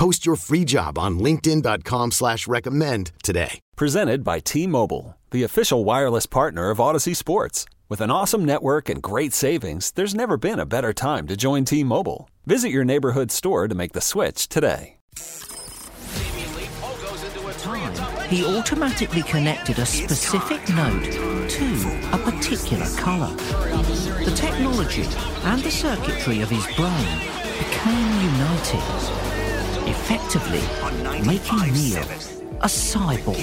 Post your free job on linkedin.com slash recommend today. Presented by T-Mobile, the official wireless partner of Audacy Sports. With an awesome network and great savings, there's never been a better time to join T-Mobile. Visit your neighborhood store to make the switch today. he automatically connected a specific node to a particular colour. The technology and the circuitry of his brain became united, effectively making Neil a cyborg.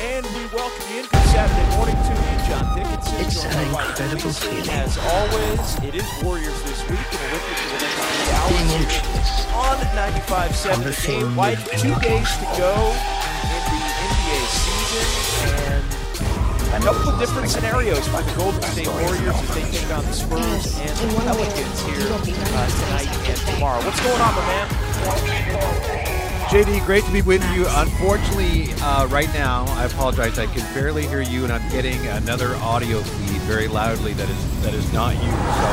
And we welcome you in for Saturday morning to you, John Dickinson. It's an incredible feeling. As always, it is Warriors this week, and the is against Dallas on 95.7 The Game. White, two days to go in the NBA season, a couple of different scenarios for the Golden State Warriors as they take on the Spurs and the Pelicans here uh, tonight and tomorrow. What's going on, my man? JD, great to be with you. Unfortunately, uh, right now, I apologize. I can barely hear you, and I'm getting another audio feed very loudly that is that is not you. So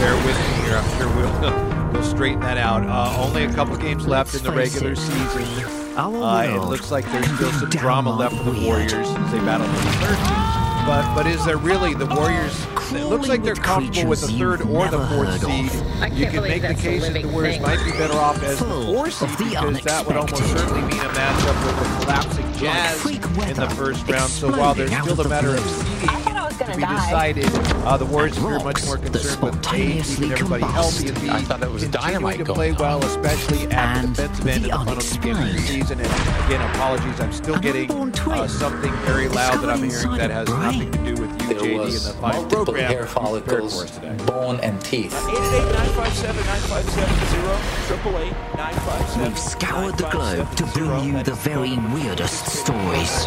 bear with me here. I'm sure we'll we'll straighten that out. Uh, only a couple games left in the regular season. Uh, it looks like there's still some drama left for the Warriors as they battle for the third seed. But but is there really the Warriors? It looks like they're comfortable with the third or the fourth seed. You can make the case that the Warriors thing. might be better off as the fourth seed because that would almost certainly mean a matchup with the collapsing Jazz in the first round. So while there's still a matter of seeding to be decided, uh, the Warriors are much more concerned with A, keeping everybody healthy, and B, I thought that was continuing to dynamite play going well, especially at the defensive end in the final two games of the season. And again, apologies, I'm still getting uh, something very loud that I'm hearing that has nothing to do with you, There JD, was and the final multiple program hair you for us follicles, today. bone and teeth. 888-957-9570, We've scoured the globe to bring you the very weirdest stories.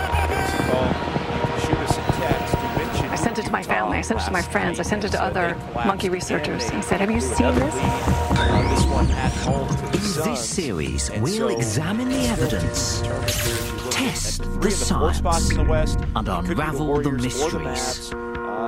I sent it to my family. I sent it to my friends. I sent it to other monkey researchers and said, "Have you seen this?" This one at home In this series, we'll examine the evidence, determine here, if you look test the three of the four spots in the West, and it could be the unravel the Warriors or the mysteries.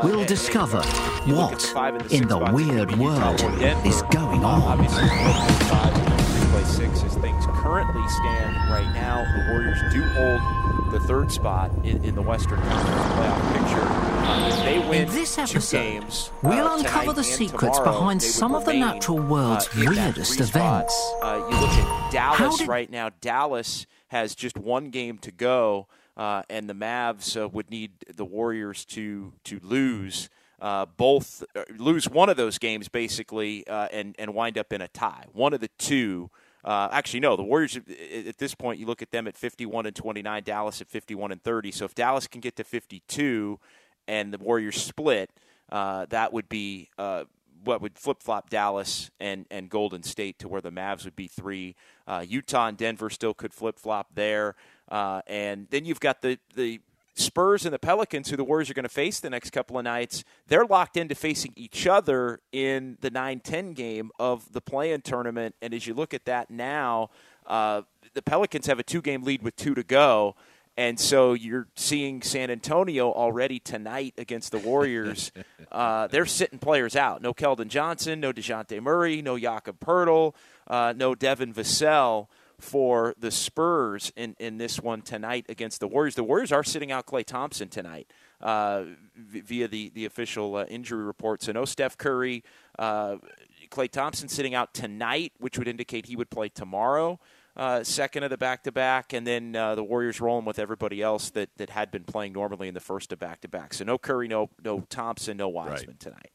We'll discover and you look at what the five and in the weird world is going on. Obviously, the play five and the three play six as things currently stand right now. The Warriors do hold the third spot in, in the Western Conference playoff picture. Uh, if they win In this episode, games, we'll uh, uncover the secrets tomorrow, behind some of the natural world's uh, weirdest events. Uh, you look at Dallas did- right now. Dallas has just one game to go, uh, and the Mavs uh, would need the Warriors to to lose uh, both, uh, lose one of those games basically, uh, and and wind up in a tie. One of the two. Uh, actually, no. The Warriors at at this point, you look at them at 51 and 29, Dallas at 51 and 30. So if Dallas can get to 52, and the Warriors split, uh, that would be uh, what would flip flop Dallas and, and Golden State to where the Mavs would be three. Uh, Utah and Denver still could flip flop there. Uh, and then you've got the, the Spurs and the Pelicans, who the Warriors are going to face the next couple of nights. They're locked into facing each other in the 9 10 game of the play in tournament. And as you look at that now, uh, the Pelicans have a two game lead with two to go. And so you're seeing San Antonio already tonight against the Warriors. uh, they're sitting players out. No Keldon Johnson, no DeJounte Murray, no Jakob Poeltl, uh, no Devin Vassell for the Spurs in, in this one tonight against the Warriors. The Warriors are sitting out Klay Thompson tonight uh, via the, the official uh, injury report. So no Steph Curry. Uh, Klay Thompson sitting out tonight, which would indicate he would play tomorrow uh, second of the back to back, and then uh, the Warriors rolling with everybody else that, that had been playing normally in the first of back to back. So no Curry, no no Thompson, no Wiseman Right. tonight.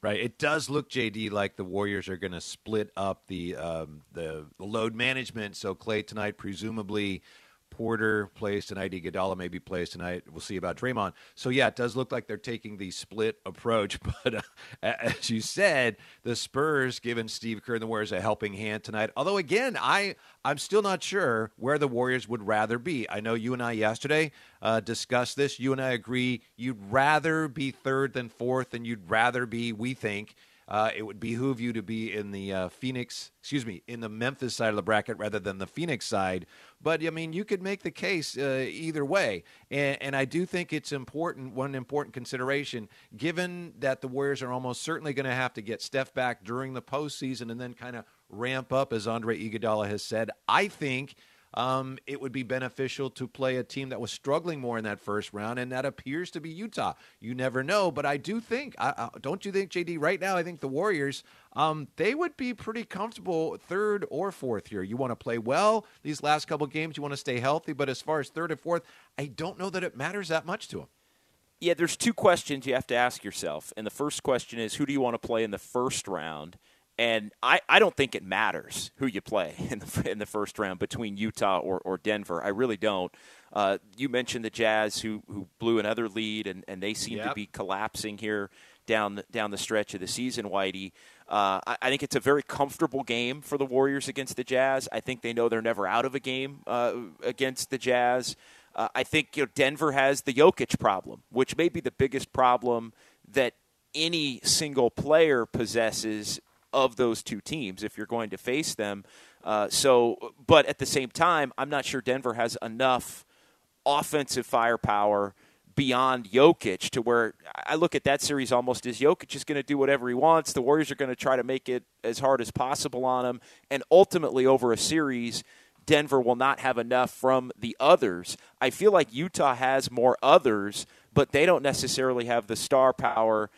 Right. It does look, JD, like the Warriors are going to split up the um, the the load management. So Klay tonight, presumably Porter plays tonight. Iguodala maybe plays tonight. We'll see about Draymond. So yeah, it does look like they're taking the split approach. But uh, as you said, the Spurs giving Steve Kerr and the Warriors a helping hand tonight. Although again, I I'm still not sure where the Warriors would rather be. I know you and I yesterday uh, discussed this. You and I agree you'd rather be third than fourth, and you'd rather be, we think, uh, it would behoove you to be in the uh, Phoenix, excuse me, in the Memphis side of the bracket rather than the Phoenix side. But I mean, you could make the case uh, either way, and, and, I do think it's important. One important consideration, given that the Warriors are almost certainly going to have to get Steph back during the postseason and then kind of ramp up, as Andre Iguodala has said. I think um, it would be beneficial to play a team that was struggling more in that first round, and that appears to be Utah. You never know, but I do think, I, I, don't you think, JD? Right now, I think the Warriors, um, they would be pretty comfortable third or fourth here. You want to play well these last couple games, you want to stay healthy, but as far as third and fourth, I don't know that it matters that much to them. Yeah, there's two questions you have to ask yourself. And the first question is who do you want to play in the first round? And I, I don't think it matters who you play in the, in the first round between Utah or, or Denver. I really don't. Uh, you mentioned the Jazz who, who blew another lead, and, and they seem yep. to be collapsing here down the, down the stretch of the season, Whitey. Uh, I, I, think it's a very comfortable game for the Warriors against the Jazz. I think they know they're never out of a game uh, against the Jazz. Uh, I think you know, Denver has the Jokic problem, which may be the biggest problem that any single player possesses of those two teams if you're going to face them. Uh, so, but at the same time, I'm not sure Denver has enough offensive firepower beyond Jokic to where I look at that series almost as Jokic is going to do whatever he wants. The Warriors are going to try to make it as hard as possible on him. And ultimately, over a series, Denver will not have enough from the others. I feel like Utah has more others, but they don't necessarily have the star power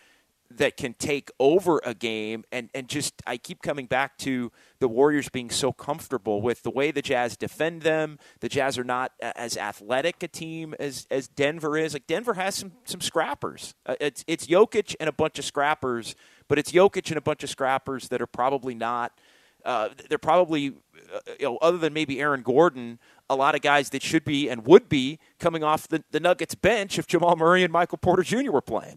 that can take over a game and, and just I keep coming back to the Warriors being so comfortable with the way the Jazz defend them. The Jazz are not as athletic a team as, as Denver is. Like Denver has some some scrappers. Uh, it's it's Jokic and a bunch of scrappers, but it's Jokic and a bunch of scrappers that are probably not. Uh, they're probably, uh, you know, other than maybe Aaron Gordon, a lot of guys that should be and would be coming off the, the Nuggets bench if Jamal Murray and Michael Porter Jr. were playing.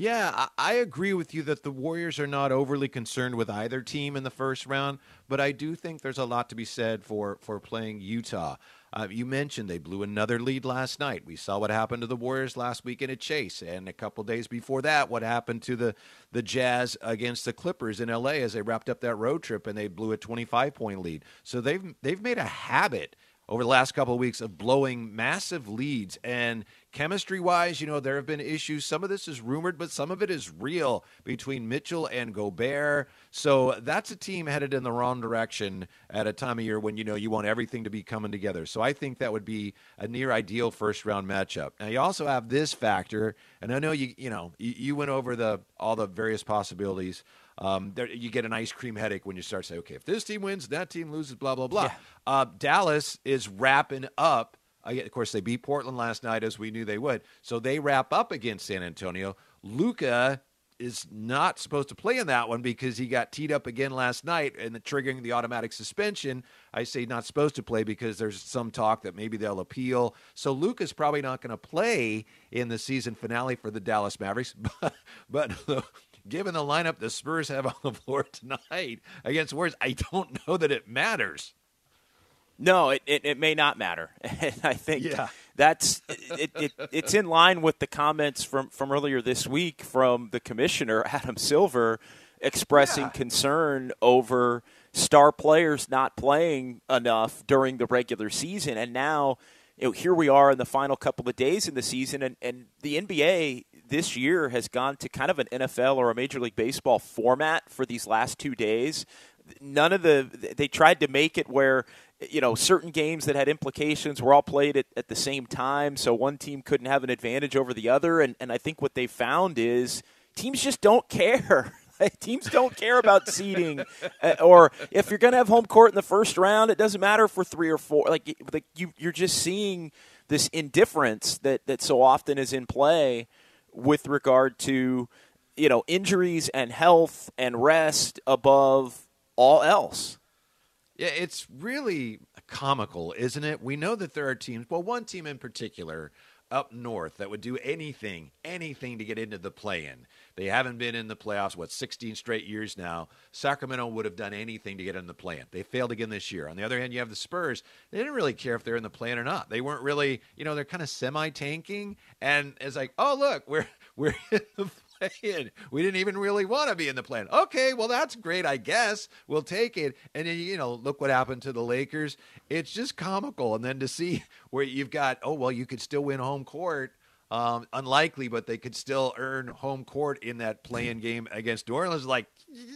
Yeah, I agree with you that the Warriors are not overly concerned with either team in the first round, but I do think there's a lot to be said for for playing Utah. Uh, you mentioned they blew another lead last night. We saw what happened to the Warriors last weekend at Chase, and a couple days before that, what happened to the the Jazz against the Clippers in LA as they wrapped up that road trip and they blew a 25 point lead. So they've they've made a habit over the last couple of weeks of blowing massive leads. And chemistry wise, you know, there have been issues. Some of this is rumored, but some of it is real between Mitchell and Gobert. So that's a team headed in the wrong direction at a time of year when, you know, you want everything to be coming together. So I think that would be a near ideal first round matchup. Now, you also have this factor, and I know you, you know, you, you went over the all the various possibilities. Um, there, you get an ice cream headache when you start saying, okay, if this team wins, that team loses, blah, blah, blah. Yeah. Uh, Dallas is wrapping up. Of course, they beat Portland last night as we knew they would. So they wrap up against San Antonio. Luka is not supposed to play in that one because he got teed up again last night and the, triggering the automatic suspension. I say not supposed to play because there's some talk that maybe they'll appeal. So Luka's probably not going to play in the season finale for the Dallas Mavericks. But, but given the lineup the Spurs have on the floor tonight against Warriors, I don't know that it matters. No, it, it, it may not matter. And I think yeah. that's it, it, it's in line with the comments from, from earlier this week from the commissioner, Adam Silver, expressing yeah. concern over star players not playing enough during the regular season. And now, you know, here we are in the final couple of days in the season, and, and the NBA this year has gone to kind of an NFL or a Major League Baseball format for these last two days. None of the they tried to make it where you know certain games that had implications were all played at, at the same time, so one team couldn't have an advantage over the other. And, and I think what they found is teams just don't care. teams don't care about seeding, uh, or if you're going to have home court in the first round, it doesn't matter for three or four. Like, like you, you're just seeing this indifference that that so often is in play with regard to you know injuries and health and rest above all else. Yeah, it's really comical, isn't it? We know that there are teams, well, one team in particular up north that would do anything, anything to get into the play in. They haven't been in the playoffs, what, 16 straight years now. Sacramento would have done anything to get in the play in. They failed again this year. On the other hand, you have the Spurs. They didn't really care if they're in the play in or not. They weren't really, you know, they're kind of semi tanking. And it's like, oh, look, we're, we're in the play-in. We didn't even really want to be in the plan. Okay, well that's great, I guess. We'll take it. And then you know, look what happened to the Lakers. It's just comical. And then to see where you've got, oh well, you could still win home court. Um, unlikely, but they could still earn home court in that play-in game against New Orleans. Like,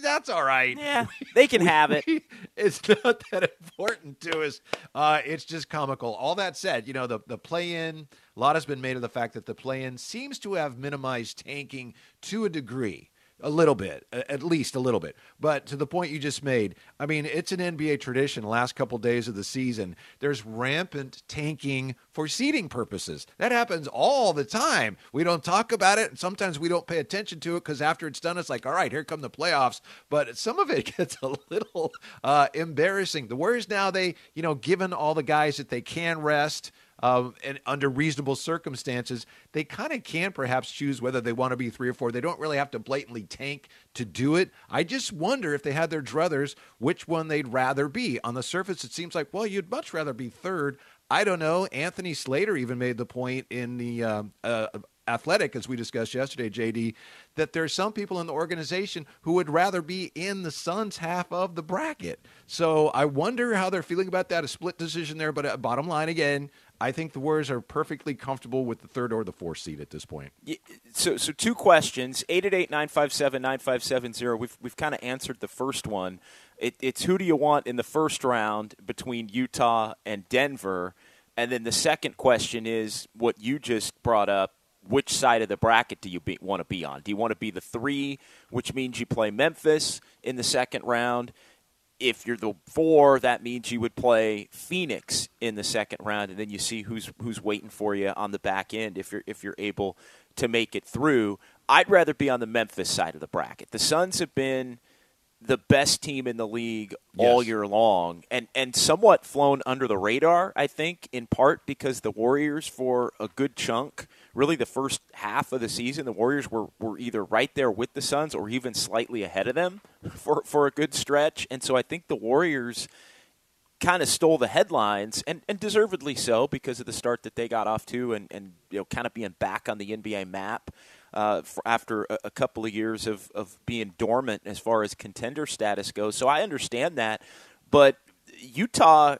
that's all right. Yeah, they can have it. it's not that important to us. Uh, it's just comical. All that said, you know, the, the play-in, a lot has been made of the fact that the play-in seems to have minimized tanking to a degree a little bit, at least a little bit. But to the point you just made, I mean, it's an NBA tradition. Last couple days of the season, there's rampant tanking for seeding purposes. That happens all the time. We don't talk about it, and sometimes we don't pay attention to it because after it's done, it's like, all right, here come the playoffs. But some of it gets a little uh, embarrassing. The Warriors now, they, you know, given all the guys that they can rest um, and under reasonable circumstances, they kind of can perhaps choose whether they want to be three or four. They don't really have to blatantly tank to do it. I just wonder if they had their druthers, which one they'd rather be. On the surface, it seems like, well, you'd much rather be third. I don't know. Anthony Slater even made the point in the uh, uh, athletic, as we discussed yesterday, JD, that there are some people in the organization who would rather be in the Suns' half of the bracket. So I wonder how they're feeling about that. A split decision there, but uh, bottom line again, I think the Warriors are perfectly comfortable with the third or the fourth seed at this point. So, so two questions: eight eight eight nine five seven nine five seven zero. We've we've kind of answered the first one. It, it's who do you want in the first round between Utah and Denver, and then the second question is what you just brought up. Which side of the bracket do you be, want to be on? Do you want to be the three, which means you play Memphis in the second round? If you're the four, that means you would play Phoenix in the second round, and then you see who's who's waiting for you on the back end if you're if you're able to make it through. I'd rather be on the Memphis side of the bracket. The Suns have been the best team in the league yes. all year long and, and somewhat flown under the radar, I think, in part because the Warriors, for a good chunk, really the first half of the season, the Warriors were, were either right there with the Suns or even slightly ahead of them for, for a good stretch. And so I think the Warriors kind of stole the headlines, and, and deservedly so because of the start that they got off to and, and you know, kind of being back on the NBA map uh, after a, a, couple of years of, of being dormant as far as contender status goes. So I understand that. But Utah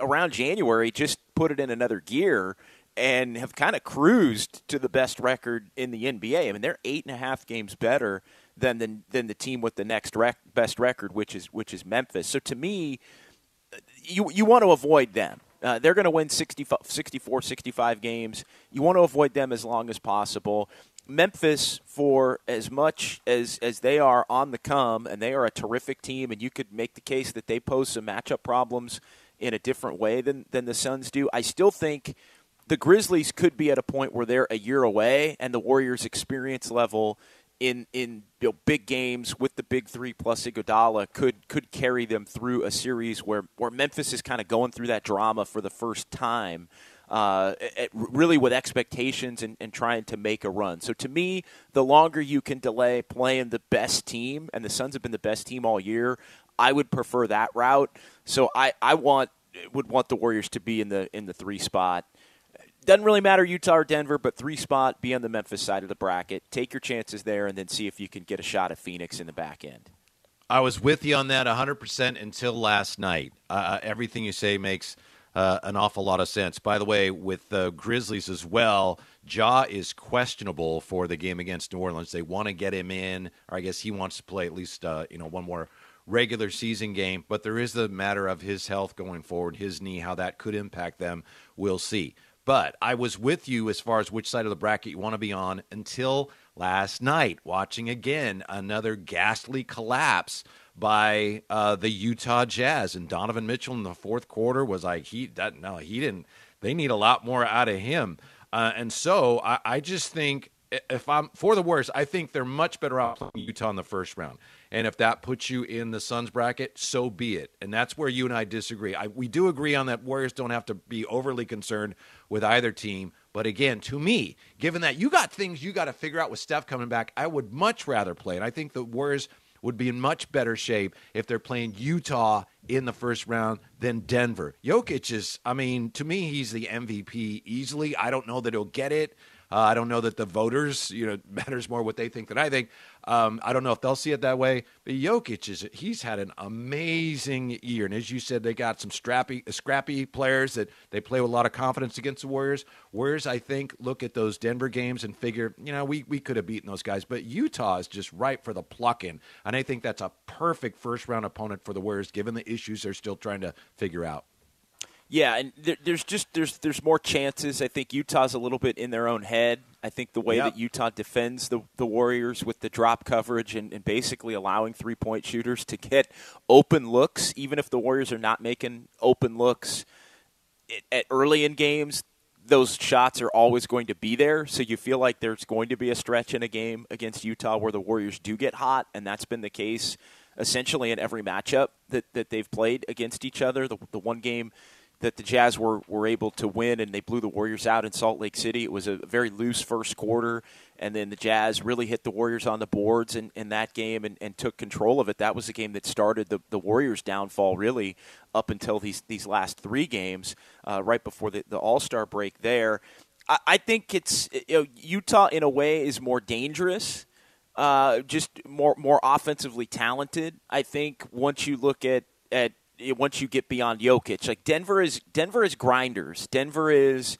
around January just put it in another gear and have kind of cruised to the best record in the NBA. I mean, they're eight and a half games better than the, than the team with the next rec- best record, which is which is Memphis. So to me, you you want to avoid them. Uh, they're going to win 60, 64, 65 games. You want to avoid them as long as possible. Memphis, for as much as as they are on the come, and they are a terrific team, and you could make the case that they pose some matchup problems in a different way than than the Suns do. I still think the Grizzlies could be at a point where they're a year away, and the Warriors' experience level in in you know, big games with the big three plus Iguodala could could carry them through a series where where Memphis is kind of going through that drama for the first time uh, really with expectations and, and, trying to make a run. So to me, the longer you can delay playing the best team, and the Suns have been the best team all year, I would prefer that route. So I, I want would want the Warriors to be in the in the three spot. Doesn't really matter Utah or Denver, but three spot, be on the Memphis side of the bracket. Take your chances there, and then see if you can get a shot at Phoenix in the back end. I was with you on that 100% until last night. Uh, everything you say makes uh, an awful lot of sense. By the way, with the Grizzlies as well, Ja is questionable for the game against New Orleans. They want to get him in, or I guess he wants to play at least uh, you know one more regular season game. But there is the matter of his health going forward, his knee, how that could impact them. We'll see. But I was with you as far as which side of the bracket you want to be on until last night, watching again another ghastly collapse by uh, the Utah Jazz. And Donovan Mitchell in the fourth quarter was like, he that no, he didn't. They need a lot more out of him. Uh, and so I, I, just think if I'm for the worst, I think they're much better off playing Utah in the first round. And if that puts you in the Suns bracket, so be it. And that's where you and I disagree. I, we do agree on that Warriors don't have to be overly concerned with either team. But again, to me, given that you got things you got to figure out with Steph coming back, I would much rather play. And I think the Warriors would be in much better shape if they're playing Utah in the first round than Denver. Jokic is, I mean, to me, he's the MVP easily. I don't know that he'll get it. Uh, I don't know that the voters, you know, matters more what they think than I think. Um, I don't know if they'll see it that way. But Jokic is he's had an amazing year, and as you said, they got some scrappy, scrappy players that they play with a lot of confidence against the Warriors. Warriors, I think, look at those Denver games and figure, you know, we we could have beaten those guys, but Utah is just ripe for the plucking, and I think that's a perfect first round opponent for the Warriors, given the issues they're still trying to figure out. Yeah, and there, there's just there's there's more chances. I think Utah's a little bit in their own head. I think the way yep. that Utah defends the, the Warriors with the drop coverage and, and basically allowing three point shooters to get open looks, even if the Warriors are not making open looks it, at early in games, those shots are always going to be there. So you feel like there's going to be a stretch in a game against Utah where the Warriors do get hot, and that's been the case essentially in every matchup that, that they've played against each other. The, the one game that the Jazz were, were able to win and they blew the Warriors out in Salt Lake City. It was a very loose first quarter, and then the Jazz really hit the Warriors on the boards in, in that game and, and took control of it. That was the game that started the, the Warriors' downfall, really, up until these, these last three games, uh, right before the, the All Star break there. I, I think it's you know, Utah, in a way, is more dangerous. Uh, just more more offensively talented. I think once you look at at Eh, once you get beyond Jokic. Like Denver is Denver is grinders. Denver is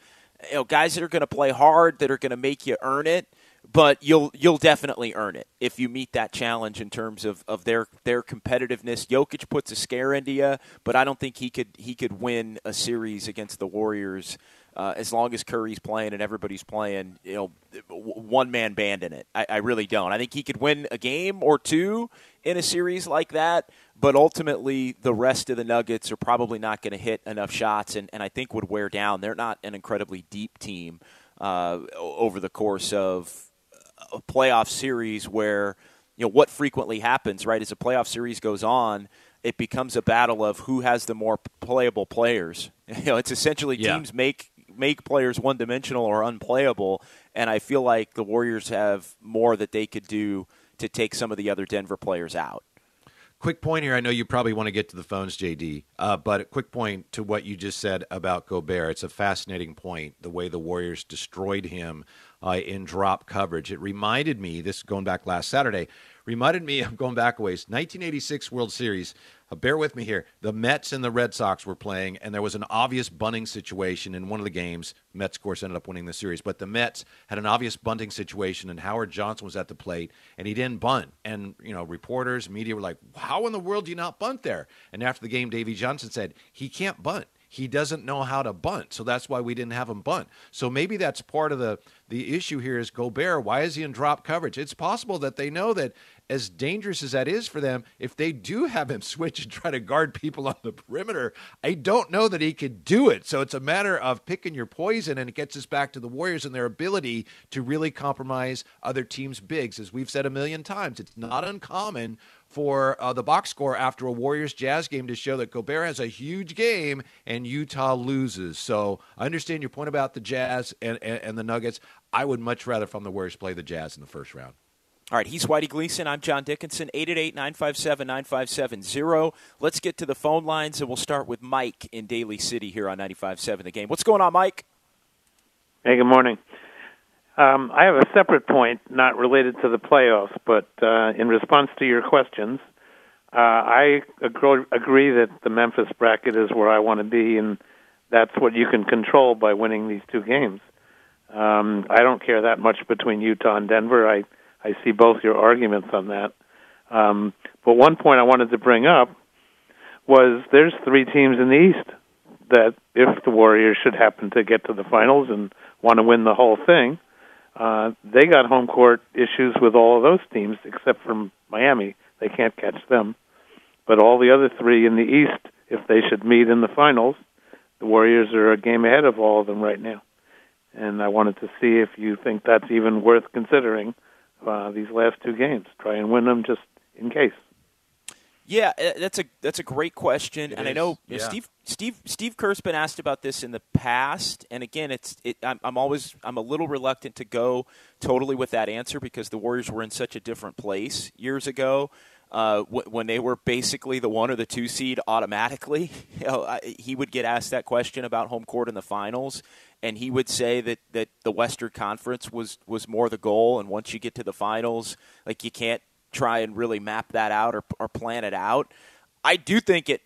you know guys that are going to play hard, that are going to make you earn it. But you'll you'll definitely earn it if you meet that challenge in terms of, of their their competitiveness. Jokic puts a scare into you, but I don't think he could he could win a series against the Warriors uh, as long as Curry's playing and everybody's playing, you know, one man band in it. I, I, really don't. I think he could win a game or two in a series like that, but ultimately the rest of the Nuggets are probably not going to hit enough shots and, and I think would wear down. They're not an incredibly deep team uh, over the course of a playoff series where, you know, what frequently happens, right, as a playoff series goes on, it becomes a battle of who has the more playable players. You know, it's essentially yeah. teams make make players one dimensional or unplayable. And I feel like the Warriors have more that they could do to take some of the other Denver players out. Quick point here. I know you probably want to get to the phones, JD, uh, but a quick point to what you just said about Gobert. It's a fascinating point, the way the Warriors destroyed him uh, in drop coverage. It reminded me, this going back last Saturday, reminded me of going back a ways, 1986 World Series. Uh, bear with me here. The Mets and the Red Sox were playing, and there was an obvious bunting situation in one of the games. Mets, of course, ended up winning the series, but the Mets had an obvious bunting situation, and Howard Johnson was at the plate, and he didn't bunt. And you know, reporters, media were like, "How in the world do you not bunt there?" And after the game, Davey Johnson said, "He can't bunt." he doesn't know how to bunt. So that's why we didn't have him bunt. So maybe that's part of the the issue here is Gobert. Why is he in drop coverage? It's possible that they know that as dangerous as that is for them, if they do have him switch and try to guard people on the perimeter, I don't know that he could do it. So it's a matter of picking your poison, and it gets us back to the Warriors and their ability to really compromise other teams' bigs. As we've said a million times, it's not uncommon for uh, the box score after a Warriors Jazz game to show that Gobert has a huge game and Utah loses. So I understand your point about the Jazz and, and, and the Nuggets. I would much rather from the Warriors play the Jazz in the first round. All right, he's Whitey Gleason. I'm John Dickinson. 888-957-9570. Let's get to the phone lines, and we'll start with Mike in Daly City here on 95.7 The Game. What's going on, Mike? Hey, good morning. Um, I have a separate point, not related to the playoffs, but uh, in response to your questions, uh, I agree, agree that the Memphis bracket is where I want to be, and that's what you can control by winning these two games. Um, I don't care that much between Utah and Denver. I I see both your arguments on that. Um, but one point I wanted to bring up was there's three teams in the East that, if the Warriors should happen to get to the finals and want to win the whole thing, uh, they got home court issues with all of those teams except for Miami. They can't catch them. But all the other three in the East, if they should meet in the finals, the Warriors are a game ahead of all of them right now. And I wanted to see if you think that's even worth considering uh, these last two games. Try and win them just in case. Yeah, uh, that's a that's a great question, It and I is, know yeah. Steve Steve Steve Kerr's been asked about this in the past, and again, it's it, I'm, I'm always I'm a little reluctant to go totally with that answer because the Warriors were in such a different place years ago. Uh, wh- when they were basically the one or the two seed automatically, you know, I, he would get asked that question about home court in the finals, and he would say that, that the Western Conference was was more the goal, and once you get to the finals, like you can't try and really map that out or, or plan it out. I do think it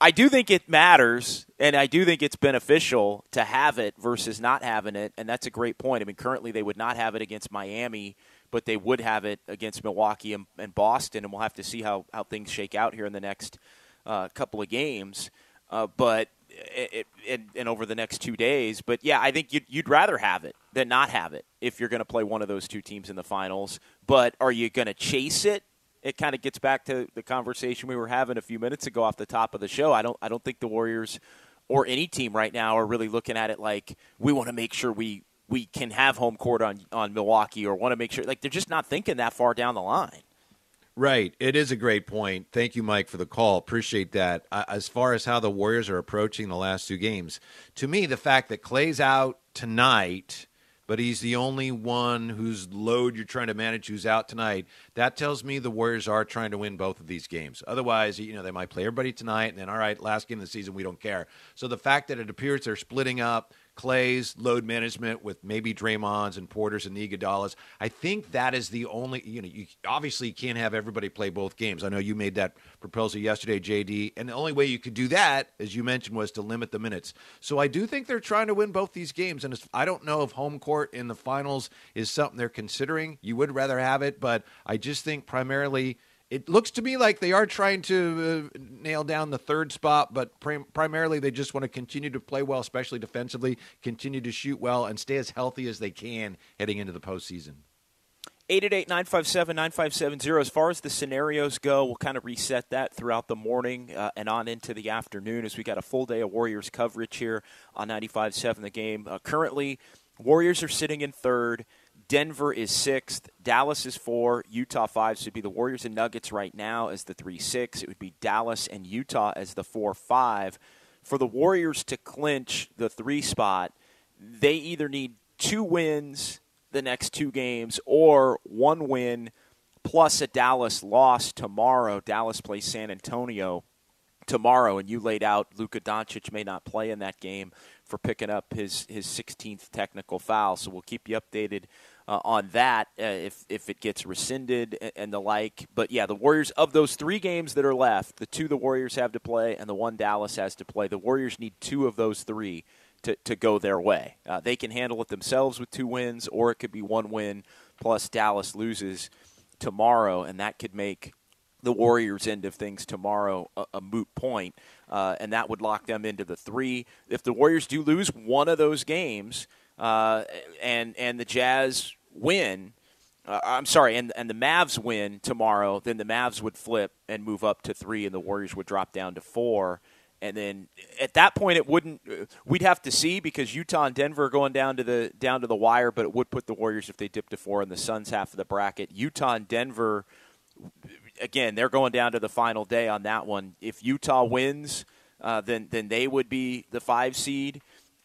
I do think it matters and I do think it's beneficial to have it versus not having it and that's a great point. I mean currently they would not have it against Miami, but they would have it against Milwaukee and, and Boston and we'll have to see how, how things shake out here in the next uh, couple of games. Uh, but it, and over the next two days. But yeah, I think you'd, you'd rather have it than not have it if you're going to play one of those two teams in the finals. But are you going to chase it? It kind of gets back to the conversation we were having a few minutes ago off the top of the show. I don't I don't think the Warriors or any team right now are really looking at it like we want to make sure we we can have home court on on Milwaukee or want to make sure like they're just not thinking that far down the line. Right. It is a great point. Thank you, Mike, for the call. Appreciate that. As far as how the Warriors are approaching the last two games, to me, the fact that Klay's out tonight, but he's the only one whose load you're trying to manage who's out tonight, that tells me the Warriors are trying to win both of these games. Otherwise, you know, they might play everybody tonight and then, all right, last game of the season, we don't care. So the fact that it appears they're splitting up, Klay's load management with maybe Draymond's and Porter's and the Iguodala's. I think that is the only. You know, you obviously can't have everybody play both games. I know you made that proposal yesterday, JD, and the only way you could do that, as you mentioned, was to limit the minutes. So I do think they're trying to win both these games, and I don't know if home court in the finals is something they're considering. You would rather have it, but I just think primarily it looks to me like they are trying to uh, nail down the third spot, but prim- primarily they just want to continue to play well, especially defensively, continue to shoot well, and stay as healthy as they can heading into the postseason. 888-957-9570. As far as the scenarios go, we'll kind of reset that throughout the morning uh, and on into the afternoon as we got a full day of Warriors coverage here on 95.7 The Game. Uh, currently, Warriors are sitting in third. Denver is sixth. Dallas is four. Utah five. So it'd be the Warriors and Nuggets right now as the three six. It would be Dallas and Utah as the four five. For the Warriors to clinch the three spot, they either need two wins the next two games or one win plus a Dallas loss tomorrow. Dallas plays San Antonio tomorrow, and you laid out Luka Doncic may not play in that game for picking up his his 16th technical foul. So we'll keep you updated uh, on that uh, if if it gets rescinded and, and the like. But yeah, the Warriors of those three games that are left, the two the Warriors have to play and the one Dallas has to play. The Warriors need two of those three. To, to go their way. Uh, they can handle it themselves with two wins, or it could be one win plus Dallas loses tomorrow, and that could make the Warriors' end of things tomorrow a, a moot point, uh, and that would lock them into the three. If the Warriors do lose one of those games, uh, and and the Jazz win, uh, I'm sorry, and and the Mavs win tomorrow, then the Mavs would flip and move up to three, and the Warriors would drop down to four. And then at that point, it wouldn't. We'd have to see because Utah and Denver are going down to the down to the wire, but it would put the Warriors if they dip to four in the Suns half of the bracket. Utah and Denver again, they're going down to the final day on that one. If Utah wins, uh, then then they would be the five seed.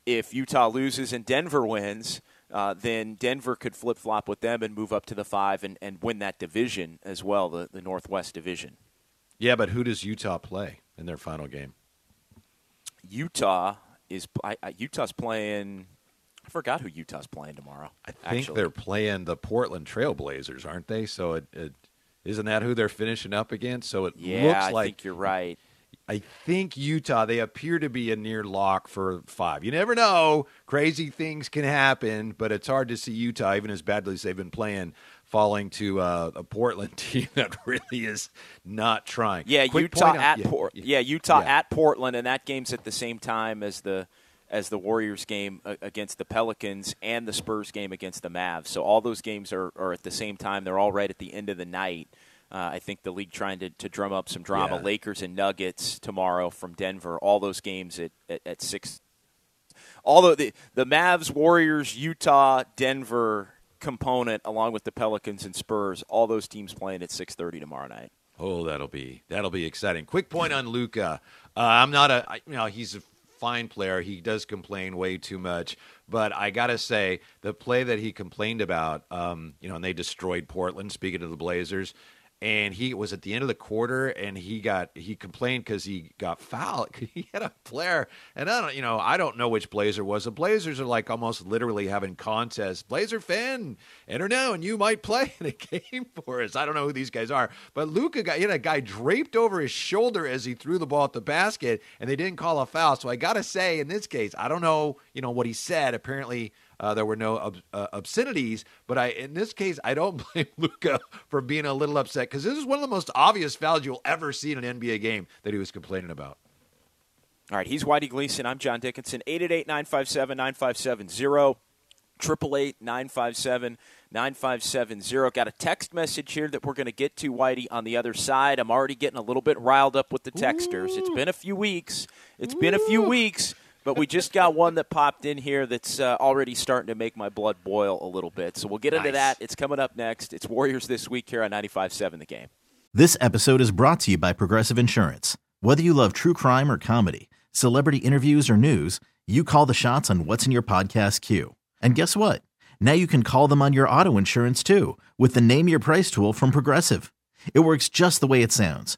If Utah loses and Denver wins, uh, then Denver could flip flop with them and move up to the five and, and win that division as well, the, the Northwest Division. Yeah, but who does Utah play in their final game? Utah is I, I, Utah's playing. I forgot who Utah's playing tomorrow. I think actually. they're playing the Portland Trailblazers, aren't they? So it, it isn't that who they're finishing up against? So it yeah, looks I like think you're right. I think Utah, they appear to be a near lock for five. You never know. Crazy things can happen, but it's hard to see Utah, even as badly as they've been playing, falling to uh, a Portland team that really is not trying. Yeah, Quick Utah at on- Port. yeah, Yeah, Utah yeah. at Portland, and that game's at the same time as the as the Warriors game uh, against the Pelicans and the Spurs game against the Mavs. So all those games are, are at the same time. They're all right at the end of the night. Uh, I think the league trying to, to drum up some drama. Yeah. Lakers and Nuggets tomorrow from Denver. All those games at, at, at six. Although the the Mavs, Warriors, Utah, Denver, component, along with the Pelicans and Spurs. All those teams playing at 6:30 tomorrow night. Oh, that'll be that'll be exciting. Quick point on Luka. Uh, I'm not a I, you know he's a fine player. He does complain way too much, but I gotta say the play that he complained about, um, you know, and they destroyed Portland. Speaking of the Blazers, and he was at the end of the quarter and he got he complained because he got fouled. He had a player and i don't you know i don't know which blazer was. The blazers are like almost literally having contests. Blazer fan enter now and you might play in a game for us. I don't know who these guys are but luka got he had a guy draped over his shoulder as he threw the ball at the basket and they didn't call a foul. So i gotta say in this case i don't know you know what he said. Apparently uh, there were no ob- uh, obscenities, but I, in this case, I don't blame Luka for being a little upset because this is one of the most obvious fouls you'll ever see in an NBA game that he was complaining about. All right, he's Whitey Gleason. I'm John Dickinson. 888 957 9570. 888 957 9570. Got a text message here that we're going to get to, Whitey, on the other side. I'm already getting a little bit riled up with the texters. Ooh. It's been a few weeks. It's Ooh. been a few weeks. But we just got one that popped in here that's uh, already starting to make my blood boil a little bit. So we'll get into that. It's coming up next. It's Warriors this week here on 95.7 The Game. This episode is brought to you by Progressive Insurance. Whether you love true crime or comedy, celebrity interviews or news, you call the shots on what's in your podcast queue. And guess what? Now you can call them on your auto insurance too with the Name Your Price tool from Progressive. It works just the way it sounds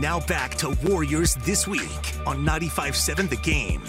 Now back to Warriors This Week on 95.7 The Game.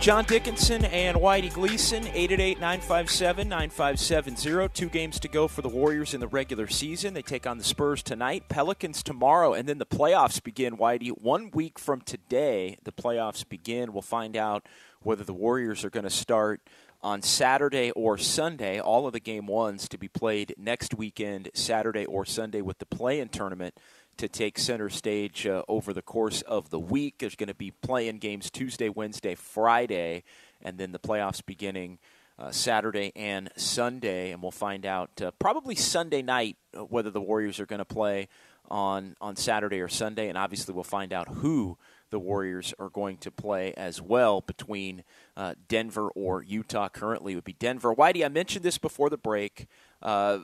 John Dickinson and Whitey Gleason, 888-957-9570. Two games to go for the Warriors in the regular season. They take on the Spurs tonight, Pelicans tomorrow, and then the playoffs begin, Whitey. One week from today, the playoffs begin. We'll find out whether the Warriors are going to start on Saturday or Sunday. All of the game ones to be played next weekend, Saturday or Sunday, with the play-in tournament – to take center stage uh, over the course of the week. There's going to be play-in games Tuesday, Wednesday, Friday, and then the playoffs beginning uh, Saturday and Sunday. And we'll find out uh, probably Sunday night uh, whether the Warriors are going to play on on Saturday or Sunday, and obviously we'll find out who the Warriors are going to play as well between uh, Denver or Utah. Currently, it would be Denver. Whitey, I mentioned this before the break. Uh,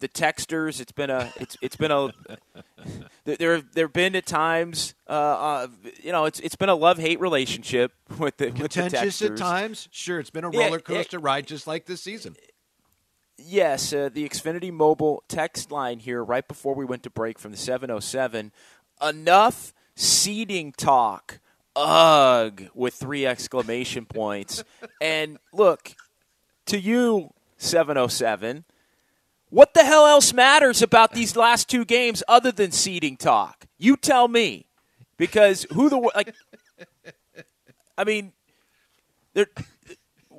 the texters. It's been a it's it's been a there there have been at times uh, uh, you know it's it's been a love hate relationship with the contentious with the at times. Sure, it's been a roller coaster yeah, ride just like this season. Yes, uh, the Xfinity Mobile text line here right before we went to break from the 707. Enough seeding talk. Ugh, with three exclamation points. and look, to you, 707 what the hell else matters about these last two games other than seeding talk? You tell me. Because who the like I mean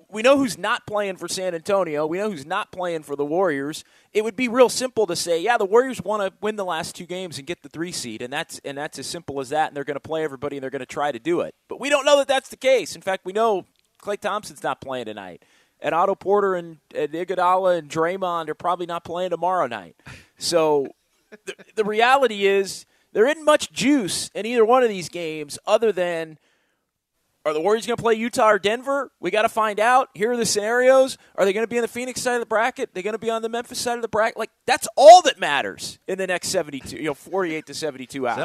we know who's not playing for San Antonio. We know who's not playing for the Warriors. It would be real simple to say, yeah, the Warriors want to win the last two games and get the 3 seed and that's and that's as simple as that and they're going to play everybody and they're going to try to do it. But we don't know that that's the case. In fact, we know Klay Thompson's not playing tonight. And Otto Porter and, and Iguodala and Draymond are probably not playing tomorrow night. So the, the reality is there isn't much juice in either one of these games other than are the Warriors going to play Utah or Denver? We got to find out. Here are the scenarios. Are they going to be on the Phoenix side of the bracket? They're going to be on the Memphis side of the bracket. Like that's all that matters in the next 72, you know, 48 to 72 hours.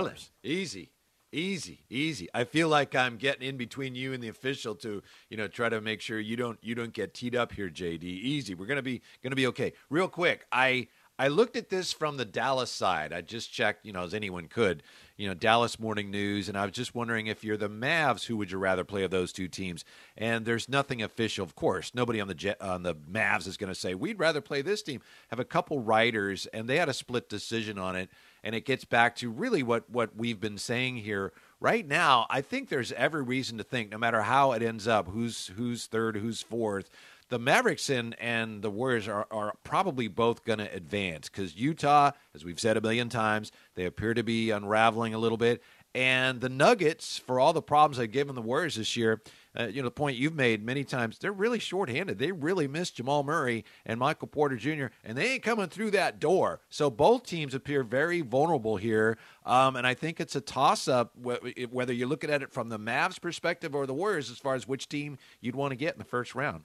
Easy. Easy, easy. I feel like I'm getting in between you and the official to, you know, try to make sure you don't you don't get teed up here, JD. Easy. We're gonna be gonna be okay. Real quick, I I looked at this from the Dallas side. I just checked, you know, as anyone could, you know, Dallas Morning News, and I was just wondering if you're the Mavs, who would you rather play of those two teams? And there's nothing official, of course. Nobody on the Jet, on the Mavs is going to say we'd rather play this team. Have a couple writers, and they had a split decision on it and it gets back to really what what we've been saying here. Right now i think there's every reason to think no matter how it ends up who's who's third who's fourth the mavericks and, and the warriors are, are probably both going to advance. Because utah as we've said a million times they appear to be unraveling a little bit. And the nuggets for all the problems they've given the warriors this year uh, you know, the point you've made many times, they're really shorthanded. They really miss Jamal Murray and Michael Porter Jr., and they ain't coming through that door. So both teams appear very vulnerable here. Um, and I think it's a toss up whether you're looking at it from the Mavs perspective or the Warriors as far as which team you'd want to get in the first round.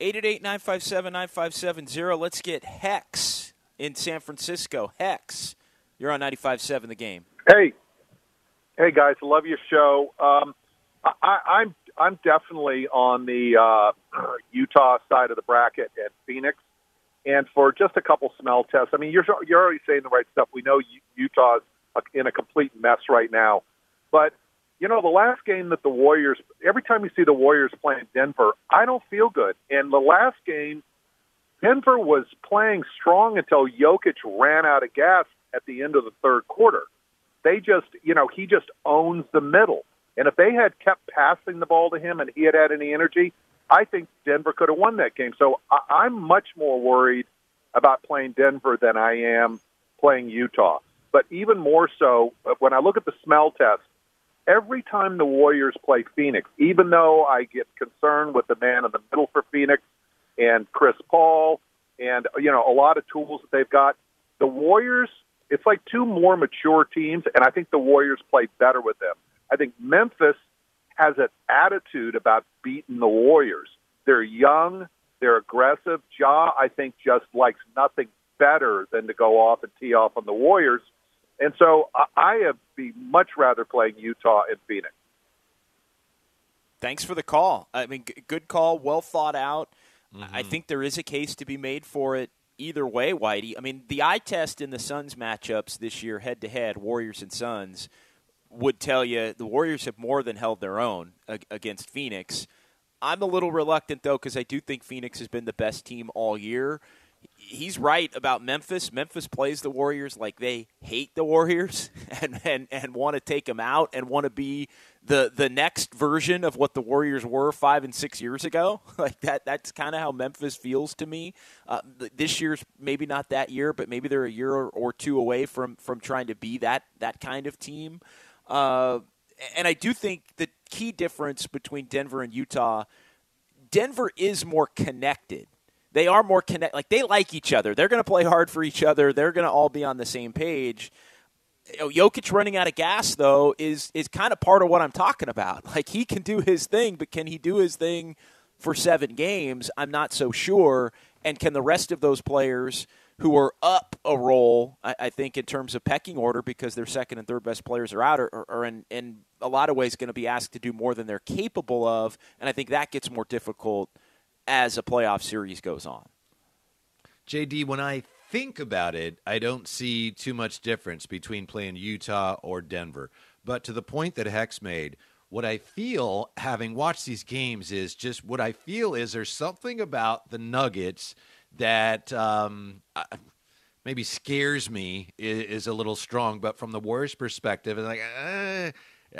888 957 9570. Let's get Hex in San Francisco. Hex, you're on 95.7 the game. Hey. Hey, guys. Love your show. Um, I, I'm I'm definitely on the uh, Utah side of the bracket at Phoenix, and for just a couple smell tests. I mean, you're you're already saying the right stuff. We know Utah's in a complete mess right now, but you know the last game that the Warriors. Every time you see the Warriors playing Denver, I don't feel good. And the last game, Denver was playing strong until Jokic ran out of gas at the end of the third quarter. They just, you know, he just owns the middle and if they had kept passing the ball to him and he had had any energy, I think Denver could have won that game. So I, I'm much more worried about playing Denver than I am playing Utah. But even more so, when I look at the smell test, every time the Warriors play Phoenix, even though I get concerned with the man in the middle for Phoenix and Chris Paul and you know a lot of tools that they've got, the Warriors it's like two more mature teams, and I think the Warriors play better with them. I think Memphis has an attitude about beating the Warriors. They're young, they're aggressive. Ja, I think, just likes nothing better than to go off and tee off on the Warriors. And so I would be much rather playing Utah and Phoenix. Thanks for the call. I mean, good call, well thought out. Mm-hmm. I think there is a case to be made for it either way, Whitey. I mean, the eye test in the Suns matchups this year, head to head, Warriors and Suns, would tell you the Warriors have more than held their own against Phoenix. I'm a little reluctant though because I do think Phoenix has been the best team all year. He's right about Memphis. Memphis plays the Warriors like they hate the Warriors and and, and want to take them out and want to be the the next version of what the Warriors were five and six years ago. Like that. That's kind of how Memphis feels to me. Uh, this year's maybe not that year, but maybe they're a year or two away from from trying to be that that kind of team. Uh, and I do think the key difference between Denver and Utah, Denver is more connected. They are more connected. Like they like each other. They're going to play hard for each other. They're going to all be on the same page. You know, Jokic running out of gas though is is kind of part of what I'm talking about. Like he can do his thing, but can he do his thing for seven games? I'm not so sure. And can the rest of those players? Who are up a role, I, I, think, in terms of pecking order because their second and third best players are out, are, are in, in a lot of ways going to be asked to do more than they're capable of. And I think that gets more difficult as a playoff series goes on. JD, when I think about it, I don't see too much difference between playing Utah or Denver. But to the point that Hex made, what I feel having watched these games is just what I feel is there's something about the Nuggets – that um, maybe scares me is, is, a little strong. But from the Warriors' perspective, it's like uh,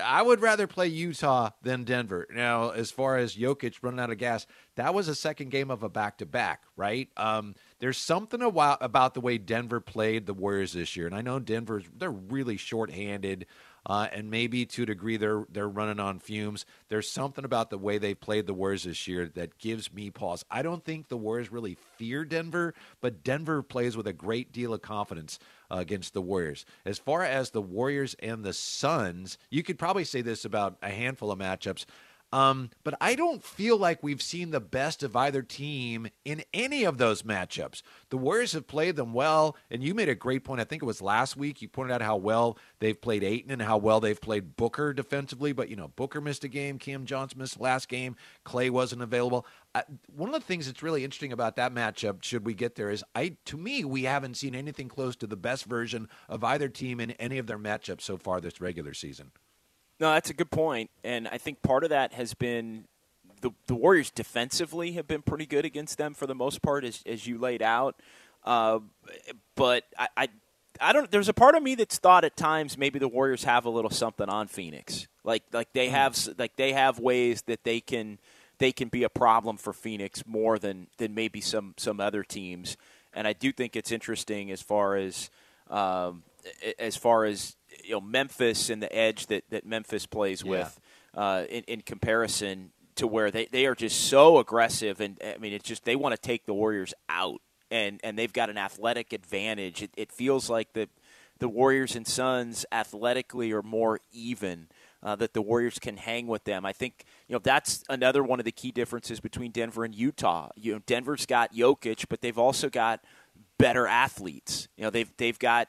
I would rather play Utah than Denver. Now, as far as Jokic running out of gas, that was a second game of a back to back, right? Um, there's something about the way Denver played the Warriors this year, and I know Denver's they're really shorthanded. Uh, and maybe to a degree they're they're running on fumes. There's something about the way they played the Warriors this year that gives me pause. I don't think the Warriors really fear Denver, but Denver plays with a great deal of confidence uh, against the Warriors. As far as the Warriors and the Suns, you could probably say this about a handful of matchups. Um, but I don't feel like we've seen the best of either team in any of those matchups. The Warriors have played them well, and you made a great point. I think it was last week. You pointed out how well they've played Ayton and how well they've played Booker defensively. But, you know, Booker missed a game. Cam Johnson missed last game. Klay wasn't available. I, one of the things that's really interesting about that matchup, should we get there, is I to me we haven't seen anything close to the best version of either team in any of their matchups so far this regular season. No, that's a good point, and I think part of that has been the the Warriors defensively have been pretty good against them for the most part, as as you laid out. Uh, but I, I I don't. There's a part of me that's thought at times maybe the Warriors have a little something on Phoenix. Like like they hmm. have like they have ways that they can they can be a problem for Phoenix more than than maybe some some other teams. And I do think it's interesting as far as um, as far as you know Memphis and the edge that, that Memphis plays yeah. with uh, in, in comparison to where they, they are just so aggressive and I mean it's just they want to take the Warriors out and and they've got an athletic advantage. It, it feels like the the Warriors and Suns athletically are more even. Uh, that the Warriors can hang with them. I think you know that's another one of the key differences between Denver and Utah. You know, Denver's got Jokic, but they've also got better athletes. You know, they've they've got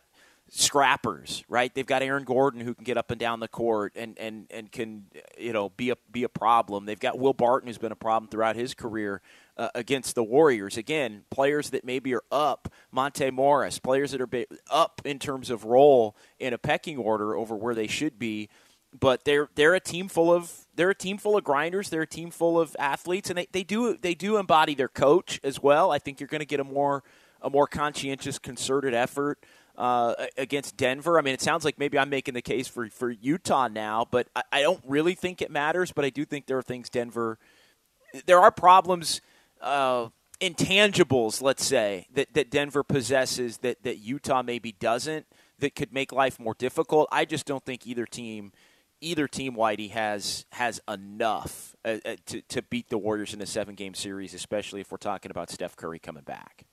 scrappers, right? They've got Aaron Gordon who can get up and down the court and, and, and can you know be a be a problem. They've got Will Barton who's been a problem throughout his career uh, against the Warriors. Again, players that maybe are up, Monte Morris, players that are up in terms of role in a pecking order over where they should be. But they're they're a team full of they're a team full of grinders. They're a team full of athletes, and they, they do they do embody their coach as well. I think you're going to get a more a more conscientious, concerted effort uh, against Denver. I mean, it sounds like maybe I'm making the case for, for Utah now, but I, I, don't really think it matters. But I do think there are things Denver, there are problems, uh, intangibles, let's say, that, that Denver possesses that, that Utah maybe doesn't that could make life more difficult. I just don't think either team. Either team, Whitey has has enough uh, uh to to beat the Warriors in a seven game series, especially if we're talking about Steph Curry coming back.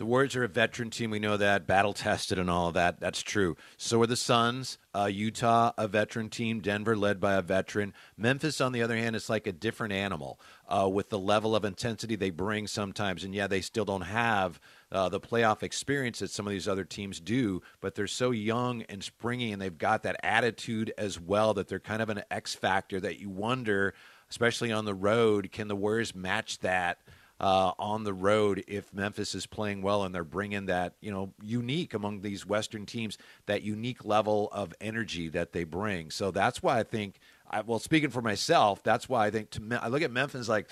The Warriors are a veteran team. We know that. Battle tested and all of that. That's true. So are the Suns. Uh, Utah, a veteran team. Denver, led by a veteran. Memphis, on the other hand, is like a different animal uh, with the level of intensity they bring sometimes. And yeah, they still don't have uh, the playoff experience that some of these other teams do, but they're so young and springy and they've got that attitude as well that they're kind of an X factor that you wonder, especially on the road, can the Warriors match that? Uh, on the road if Memphis is playing well and they're bringing that, you know, unique among these Western teams, that unique level of energy that they bring. So that's why I think. I, well, speaking for myself, that's why I think to I look at Memphis like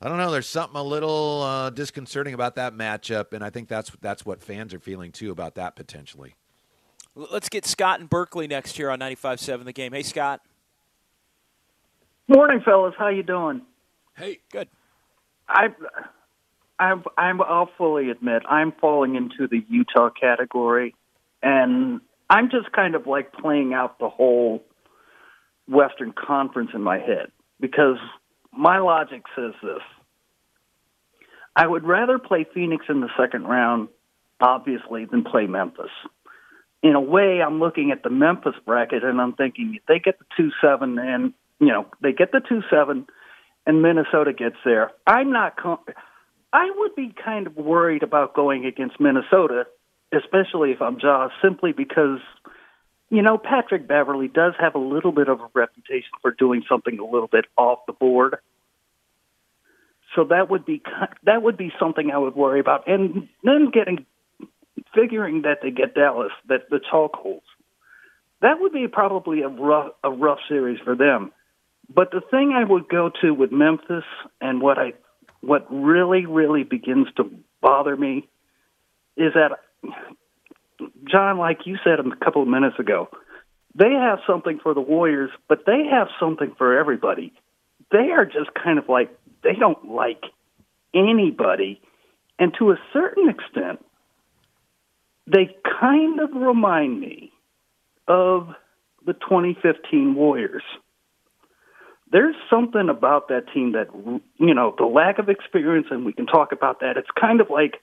I don't know. There's something a little uh, disconcerting about that matchup, and I think that's that's what fans are feeling too about that potentially. Let's get Scott in Berkeley next year on 95.7 The Game. Hey, Scott. Morning, fellas. How you doing? Hey, good. I, I'm, I'm, I'll fully admit I'm falling into the Utah category, and I'm just kind of like playing out the whole Western Conference in my head because my logic says this. I would rather play Phoenix in the second round, obviously, than play Memphis. In a way, I'm looking at the Memphis bracket and I'm thinking if they get the two seven and you know they get the two seven and Minnesota gets there, I'm not. Com- I would be kind of worried about going against Minnesota, especially if I'm Jaws, simply because you know Patrick Beverley does have a little bit of a reputation for doing something a little bit off the board. So that would be that would be something I would worry about, and then getting figuring that they get Dallas that the chalk holds. That would be probably a rough a rough series for them. But the thing I would go to with Memphis and what I what really really begins to bother me is that John, like you said a couple of minutes ago, they have something for the Warriors, but they have something for everybody. They are just kind of like they don't like anybody, and to a certain extent, they kind of remind me of the 2015 Warriors. There's something about that team that you know the lack of experience, and we can talk about that. It's kind of like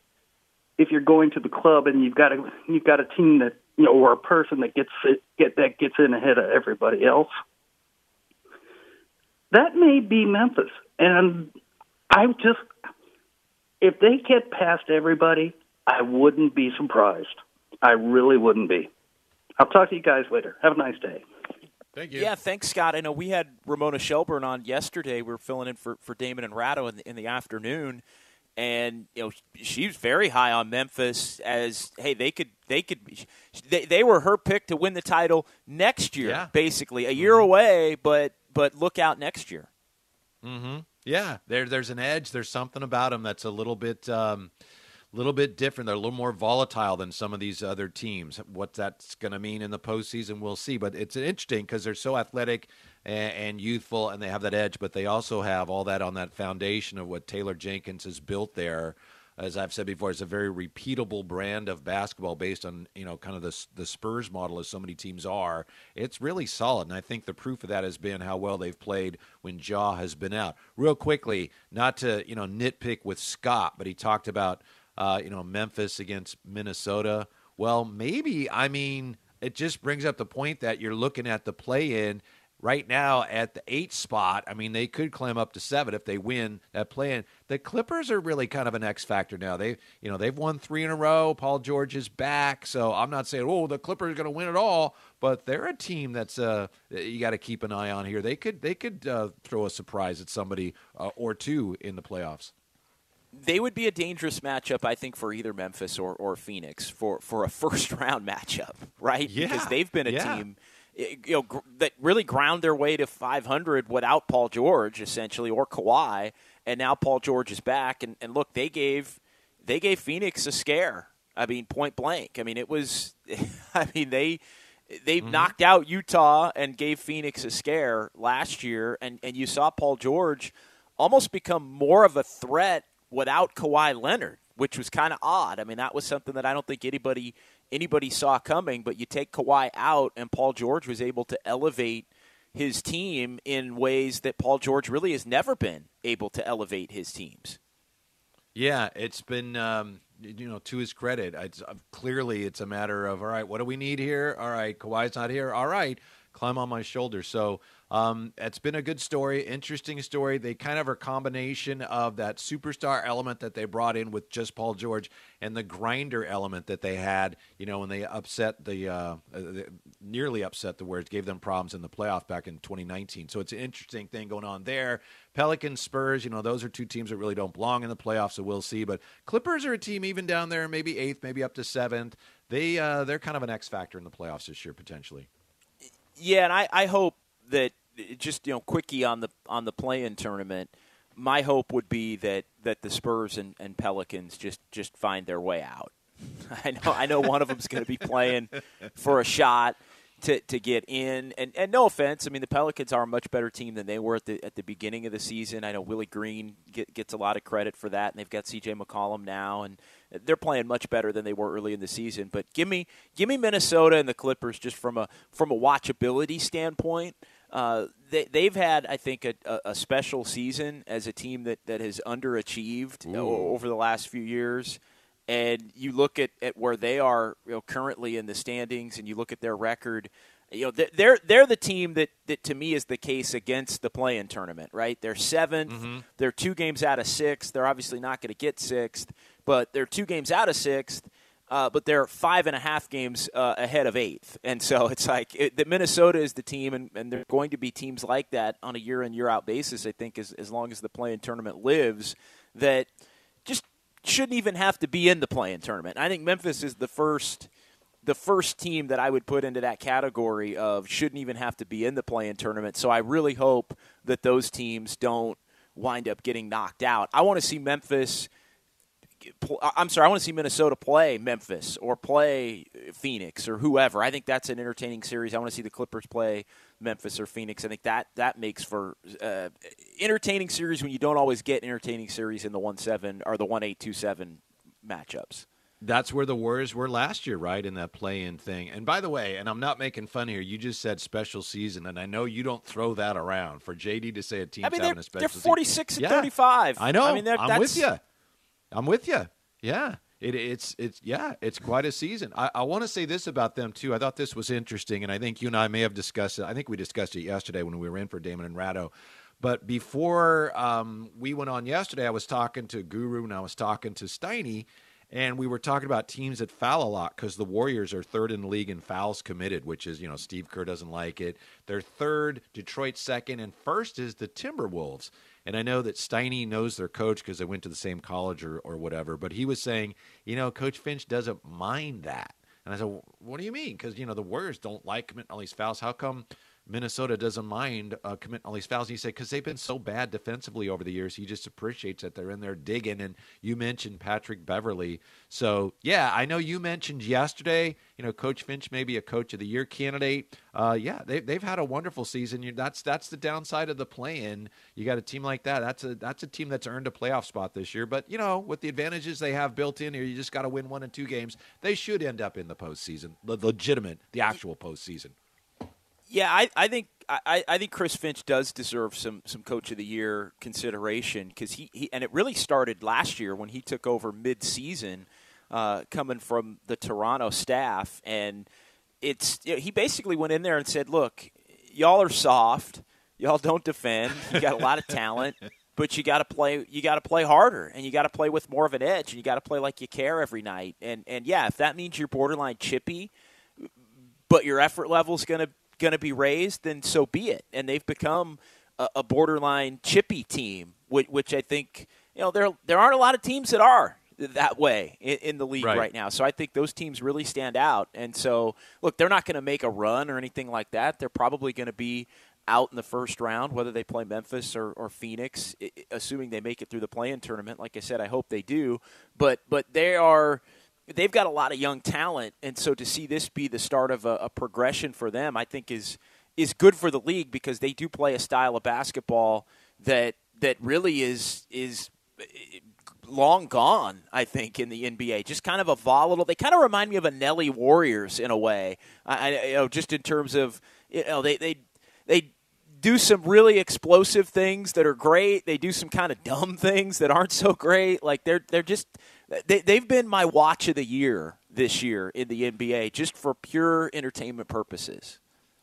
if you're going to the club and you've got a you've got a team that you know or a person that gets get that gets in ahead of everybody else. That may be Memphis, and I'm just if they get past everybody, I wouldn't be surprised. I really wouldn't be. I'll talk to you guys later. Have a nice day. Thank you. Yeah, thanks, Scott. I know we had Ramona Shelburne on yesterday. We were filling in for, for Damon and Ratto in the, in the afternoon, and you know she was very high on Memphis as hey they could they could they, they were her pick to win the title next year, Yeah. basically a year Mhm. away, but but look out next year. Mm-hmm. Yeah, there, there's an edge. There's something about them that's a little bit, um, little bit different. They're a little more volatile than some of these other teams. What that's going to mean in the postseason, we'll see. But it's interesting because they're so athletic and, and youthful, and they have that edge. But they also have all that on that foundation of what Taylor Jenkins has built there. As I've said before, it's a very repeatable brand of basketball based on you know kind of the the Spurs model, as so many teams are. It's really solid, and I think the proof of that has been how well they've played when Ja has been out. Real quickly, not to you know nitpick with Scott, but he talked about uh, you know Memphis against Minnesota. Well, maybe I mean it just brings up the point that you're looking at the play-in right now at the eight spot. I mean, they could climb up to seven if they win that play-in. The Clippers are really kind of an X factor now. They, you know, they've won three in a row. Paul George is back, so I'm not saying oh the Clippers are going to win it all, but they're a team that's uh you got to keep an eye on here. They could they could uh, throw a surprise at somebody uh, or two in the playoffs. They would be a dangerous matchup, I think, for either Memphis or, or Phoenix for, for a first round matchup, right? Yeah, Because they've been a yeah. team eh, you know, gr- that really ground their way to 500 without Paul George, essentially, or Kawhi. And now Paul George is back. And, and look, they gave they gave Phoenix a scare. I mean, point blank. I mean, it was. I mean, they they knocked out Utah and gave Phoenix a scare last year, and and you saw Paul George almost become more of a threat without Kawhi Leonard, which was kind of odd. I mean, that was something that I don't think anybody anybody saw coming. But you take Kawhi out, and Paul George was able to elevate his team in ways that Paul George really has never been able to elevate his teams. Yeah, it's been um, you know to his credit. It's, uh, clearly, it's a matter of all right. What do we need here? All right, Kawhi's not here. All right, climb on my shoulder. So um, it's been a good story, interesting story. They kind of are a combination of that superstar element that they brought in with just Paul George and the grinder element that they had. You know, when they upset the, uh, uh, the nearly upset the Warriors, gave them problems in the playoff back in 2019. So it's an interesting thing going on there. Pelicans, Spurs, you know, those are two teams that really don't belong in the playoffs, so we'll see. But Clippers are a team even down there, maybe eighth, maybe up to seventh. They uh, they're kind of an X factor in the playoffs this year potentially. Yeah, and I, I hope that eh, just you know quickie on the on the play-in tournament. My hope would be that, that the Spurs and, and Pelicans just, just find their way out. I know I know one of them's going to be playing for a shot to, to get in. And, and no offense, I mean the Pelicans are a much better team than they were at the at the beginning of the season. I know Willie Green get, gets a lot of credit for that, and they've got C.J. McCollum now, and they're playing much better than they were early in the season. But give me give me Minnesota and the Clippers just from a from a watchability standpoint. Uh, they, they've had, I think, a, a, special season as a team that, that has underachieved Ooh. over the last few years. And you look at, at where they are you know, currently in the standings, and you look at their record. You know, they're- they're they're the team that, that to me is the case against the play-in tournament, right? They're 7th They're two games out of sixth. They're obviously not going to get sixth, but they're two games out of sixth uh, but they're five and a half games uh, ahead of eighth. And so it's like it, Minnesota is the team, and, and there are going to be teams like that on a year in, year out basis, I think, as, as long as the play in tournament lives, that just shouldn't even have to be in the play in tournament. I think Memphis is the first. The first team that I would put into that category of shouldn't even have to be in the play in tournament. So I really hope that those teams don't wind up getting knocked out. I want to see Memphis I'm sorry, I want to see Minnesota play Memphis or play Phoenix or whoever. I think that's an entertaining series. I want to see the Clippers play Memphis or Phoenix. I think that that makes for uh, entertaining series when you don't always get entertaining series in the one seven or the one eight two seven matchups. That's where the Warriors were last year, right? In that play in thing. And by the way, and I'm not making fun here, you just said special season, and I know you don't throw that around. For JD to say a team's I mean, having they're, a special they're season. 46 and Yeah. 35. I know. I mean, I'm that's- with you. I'm with you. Yeah. It, it's it's yeah, it's quite a season. I, I want to say this about them too. I thought this was interesting, and I think you and I may have discussed it. I think we discussed it yesterday when we were in for Damon and Ratto. But before um, we went on yesterday, I was talking to Guru and I was talking to Steiny, and we were talking about teams that foul a lot because the Warriors are third in the league in fouls committed, which is, you know, Steve Kerr doesn't like it. They're third, Detroit second, and first is the Timberwolves. And I know that Steiny knows their coach because they went to the same college or, or whatever, but he was saying, you know, Coach Finch doesn't mind that. And I said, what do you mean? Because, you know, the Warriors don't like committing all these fouls. How come Minnesota doesn't mind uh, committing all these fouls? And he said, because they've been so bad defensively over the years. He just appreciates that they're in there digging. And you mentioned Patrick Beverley. So, yeah, I know you mentioned yesterday, you know, Coach Finch may be a Coach of the Year candidate. Uh, yeah, they, they've had a wonderful season. You, that's that's the downside of the play-in. You got a team like that. That's a that's a team that's earned a playoff spot this year. But you know, with the advantages they have built in here, you just got to win one and two games. They should end up in the postseason, the legitimate, the actual postseason. Yeah, I, I think I, I think Chris Finch does deserve some some Coach of the Year consideration because he, he and it really started last year when he took over mid season, uh, coming from the Toronto staff, and it's he basically went in there and said, "Look, y'all are soft, y'all don't defend, you got a lot of talent." But you got to play. You got to play harder, and you got to play with more of an edge, and you got to play like you care every night. And and yeah, if that means you're borderline chippy, but your effort level is going to going to be raised, then so be it. And they've become a, a borderline chippy team, which, which, I think you know there there aren't a lot of teams that are that way in, in the league Right. right. now. So I think those teams really stand out. And so look, they're not going to make a run or anything like that. They're probably going to be out in the first round, whether they play Memphis or, or Phoenix, assuming they make it through the play-in tournament. Like I said, I hope they do. But but they are they've got a lot of young talent, and so to see this be the start of a, a progression for them, I think is is good for the league because they do play a style of basketball that that really is is eh, long gone. I think in the NBA, just kind of a volatile. They kind of remind me of a Nellie Warriors in a way. I, I you know just in terms of you know they they they do some really explosive things that are great. They do some kind of dumb things that aren't so great. Like they're they're just they they've been my watch of the year this year in the NBA just for pure entertainment purposes.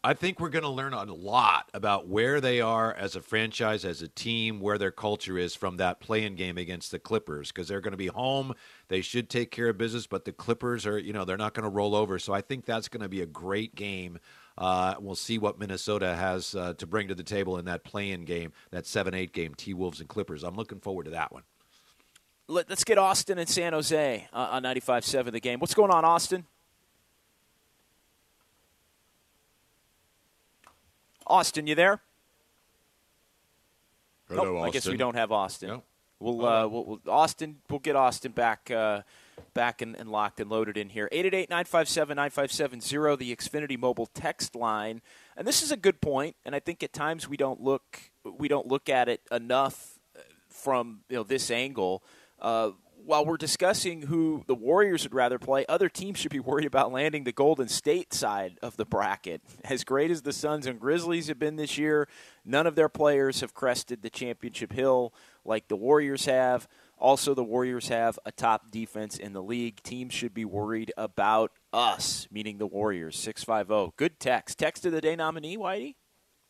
I think we're going to learn a lot about where they are as a franchise, as a team, where their culture is from that play-in game against the Clippers because they're going to be home. They should take care of business, but the Clippers are, you know, they're not going to roll over. So I think that's going to be a great game. Uh, we'll see what Minnesota has uh, to bring to the table in that play-in game, that 7 8 game, T Wolves and Clippers. I'm looking forward to that one. Let, us get Austin and San Jose uh, on 95.7 the game. What's going on, Austin? Austin, you there? Hello, Nope, I guess we don't have Austin. No. We'll, uh, we'll, we'll Austin. We'll get Austin back, uh, back and, and locked and loaded in here. 888-957-9570, the Xfinity mobile text line. And this is a good point, and I think at times we don't look we don't look at it enough uh, from you know this angle. Uh, while we're discussing who the Warriors would rather play, other teams should be worried about landing the Golden State side of the bracket. As great as the Suns and Grizzlies have been this year, none of their players have crested the championship hill like the Warriors have. Also, the Warriors have a top defense in the league. Teams should be worried about us, meaning the Warriors. 650. Good text. Text of the day nominee, Whitey?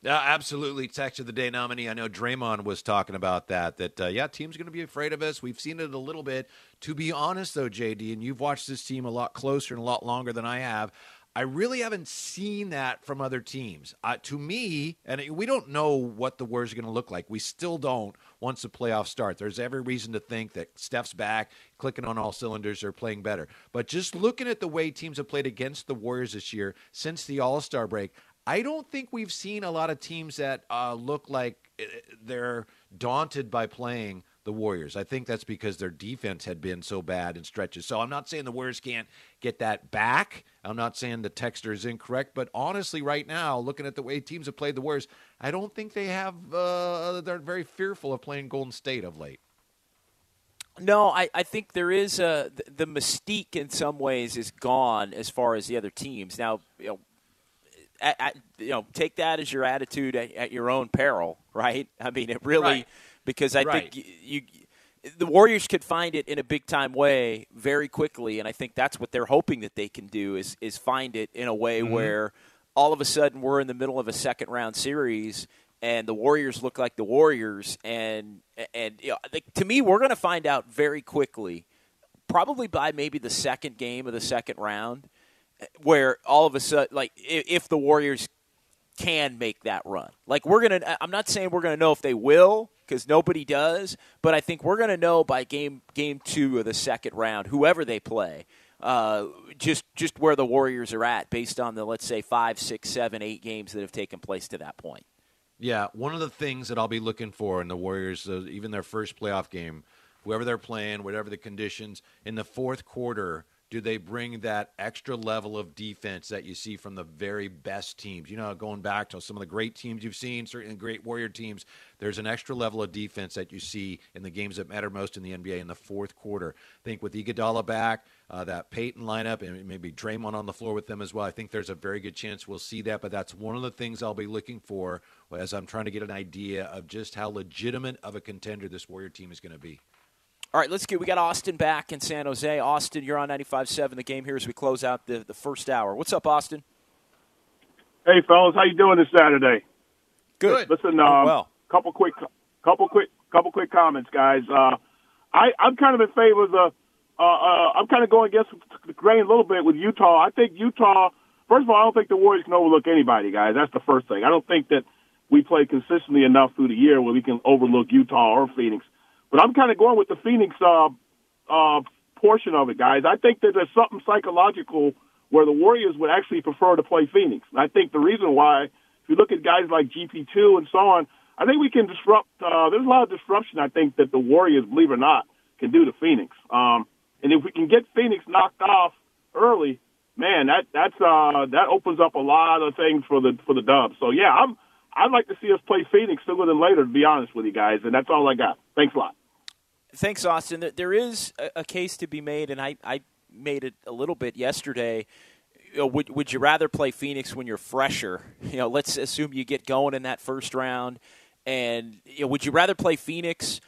Yeah, absolutely. Text of the day nominee. I know Draymond was talking about that. That uh, yeah, team's going to be afraid of us. We've seen it a little bit. To be honest, though, JD, and you've watched this team a lot closer and a lot longer than I have. I really haven't seen that from other teams. Uh, to me, and we don't know what the Warriors are going to look like. We still don't once the playoffs start. There's every reason to think that Steph's back, clicking on all cylinders, are playing better. But just looking at the way teams have played against the Warriors this year since the All Star break, I don't think we've seen a lot of teams that uh, look like uh, they're daunted by playing the Warriors. I think that's because their defense had been so bad in stretches. So I'm not saying the Warriors can't get that back. I'm not saying the texter is incorrect, but honestly, right now, looking at the way teams have played the Warriors, I don't think they have. Uh, they're very fearful of playing Golden State of late. No, I, I think there is a the mystique in some ways is gone as far as the other teams. Now, you know, at, at, you know, take that as your attitude at, at, your own peril, right? I mean, it really right. because I right. think you, you, the Warriors could find it in a big time way very quickly, and I think that's what they're hoping that they can do is is find it in a way mm-hmm. where all of a sudden we're in the middle of a second round series and the Warriors look like the Warriors, and and you know, to me, we're going to find out very quickly, probably by maybe the second game of the second round, where all of a sudden, like if the Warriors can make that run, like we're gonna. I'm not saying we're to know if they will because nobody does, but I think we're to know by game game two of the second round, whoever they play. Uh, just just where the Warriors are at based on the let's say five, six, seven, eight games that have taken place to that point. Yeah, one of the things that I'll be looking for in the Warriors, uh, even their first playoff game, whoever they're playing, whatever the conditions, in the fourth quarter, do they bring that extra level of defense that you see from the very best teams? You know, going back to some of the great teams you've seen, certainly great Warrior teams, there's an extra level of defense that you see in the games that matter most in the NBA in the fourth quarter. I think with Iguodala back, uh, that Payton lineup, and maybe Draymond on the floor with them as well, I think there's a very good chance we'll see that. But that's one of the things I'll be looking for as I'm trying to get an idea of just how legitimate of a contender this Warrior team is going to be. All right, let's get. We got Austin back in San Jose. Austin, you're on 95.7. The game here as we close out the, the first hour. What's up, Austin? Hey, fellas, how you doing this Saturday? Good. Listen, um, well, couple quick, couple quick, couple quick comments, guys. Uh, I I'm kind of in favor of the. Uh, uh, I'm kind of going against the grain a little bit with Utah. I think Utah. First of all, I don't think the Warriors can overlook anybody, guys. That's the first thing. I don't think that we play consistently enough through the year where we can overlook Utah or Phoenix. But I'm kind of going with the Phoenix uh, uh, portion of it, guys. I think that there's something psychological where the Warriors would actually prefer to play Phoenix. And I think the reason why, if you look at guys like GP2 and so on, I think we can disrupt. Uh, there's a lot of disruption. I think that the Warriors, believe it or not, can do to Phoenix. Um, and if we can get Phoenix knocked off early, man, that that's uh, that opens up a lot of things for the for the Dubs. So yeah, I'm I'd like to see us play Phoenix sooner than later. To be honest with you guys, and that's all I got. Thanks a lot. Thanks, Austin. There is a case to be made, and I, I made it a little bit yesterday. would would you rather play Phoenix when you're fresher? You know, let's assume you get going in that first round, and you know, would you rather play Phoenix?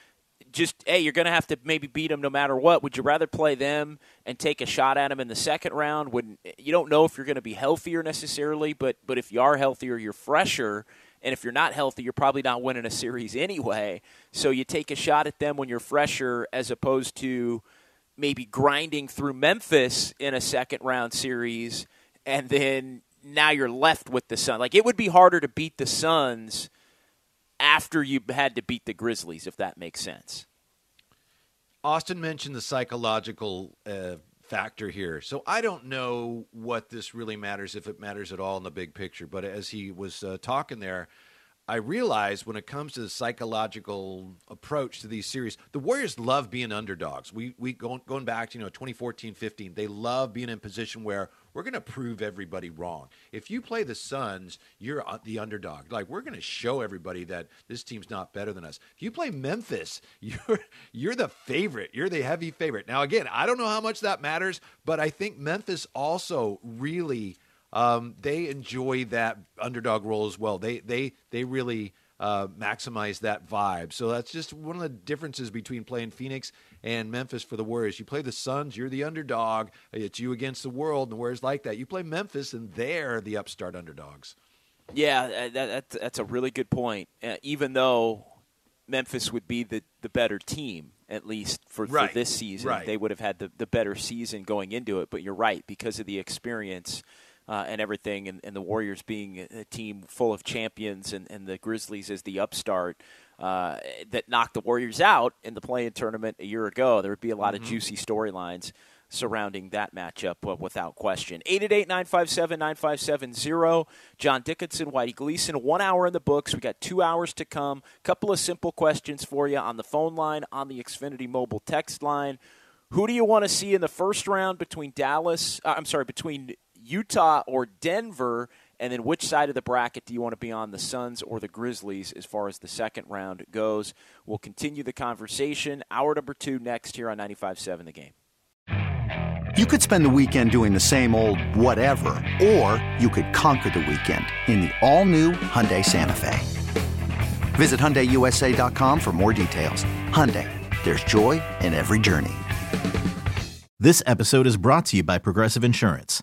Just hey, you're going to have to maybe beat them no matter what. Would you rather play them and take a shot at them in the second round when eh, you don't know if you're going to be healthier necessarily, but but if you are healthier, you're fresher and if you're not healthy, you're probably not winning a series anyway. So you take a shot at them when you're fresher as opposed to maybe grinding through Memphis in a second round series and then now you're left with the Sun. Like it would be harder to beat the Suns after you had to beat the Grizzlies, if that makes sense. Austin mentioned the psychological uh, factor here. So I don't know what this really matters, if it matters at all in the big picture. But as he was uh, talking there, I realized when it comes to the psychological approach to these series, the Warriors love being underdogs. We we going going back to you know 2014, 15, they love being in a position where we're going to prove everybody wrong. If you play the Suns, you're uh, the underdog. Like we're going to show everybody that this team's not better than us. If you play Memphis, you're you're the favorite. You're the heavy favorite. Now again, I don't know how much that matters, but I think Memphis also really um, they enjoy that underdog role as well. They they they really uh, maximize that vibe. So that's just one of the differences between playing Phoenix and Memphis for the Warriors. You play the Suns, you're the underdog. It's you against the world, and the Warriors like that. You play Memphis, and they're the upstart underdogs. Yeah, uh, that, that's a really good point. Uh, even though Memphis would be the, the better team, at least for, right. for this season, right. they would have had the, the better season going into it. But you're right, because of the experience – uh, and everything, and, and, the Warriors being a team full of champions, and, and the Grizzlies as the upstart uh, that knocked the Warriors out in the play-in tournament a year ago. There would be a lot mm-hmm. of juicy storylines surrounding that matchup uh, without question. 888-957-9570. John Dickinson, Whitey Gleason. One hour in the books. We got two hours to come. Couple of simple questions for you on the phone line, on the Xfinity mobile text line. Who do you want to see in the first round between Dallas? Uh, I'm sorry, between Utah or Denver, And then which side of the bracket do you want to be on, the Suns or the Grizzlies, as far as the second round goes? We'll continue the conversation. Hour number two next here on 95.7 The Game. You could spend the weekend doing the same old whatever, or you could conquer the weekend in the all-new Hyundai Santa Fe. Visit HyundaiUSA.com for more details. Hyundai, there's joy in every journey. This episode is brought to you by Progressive Insurance.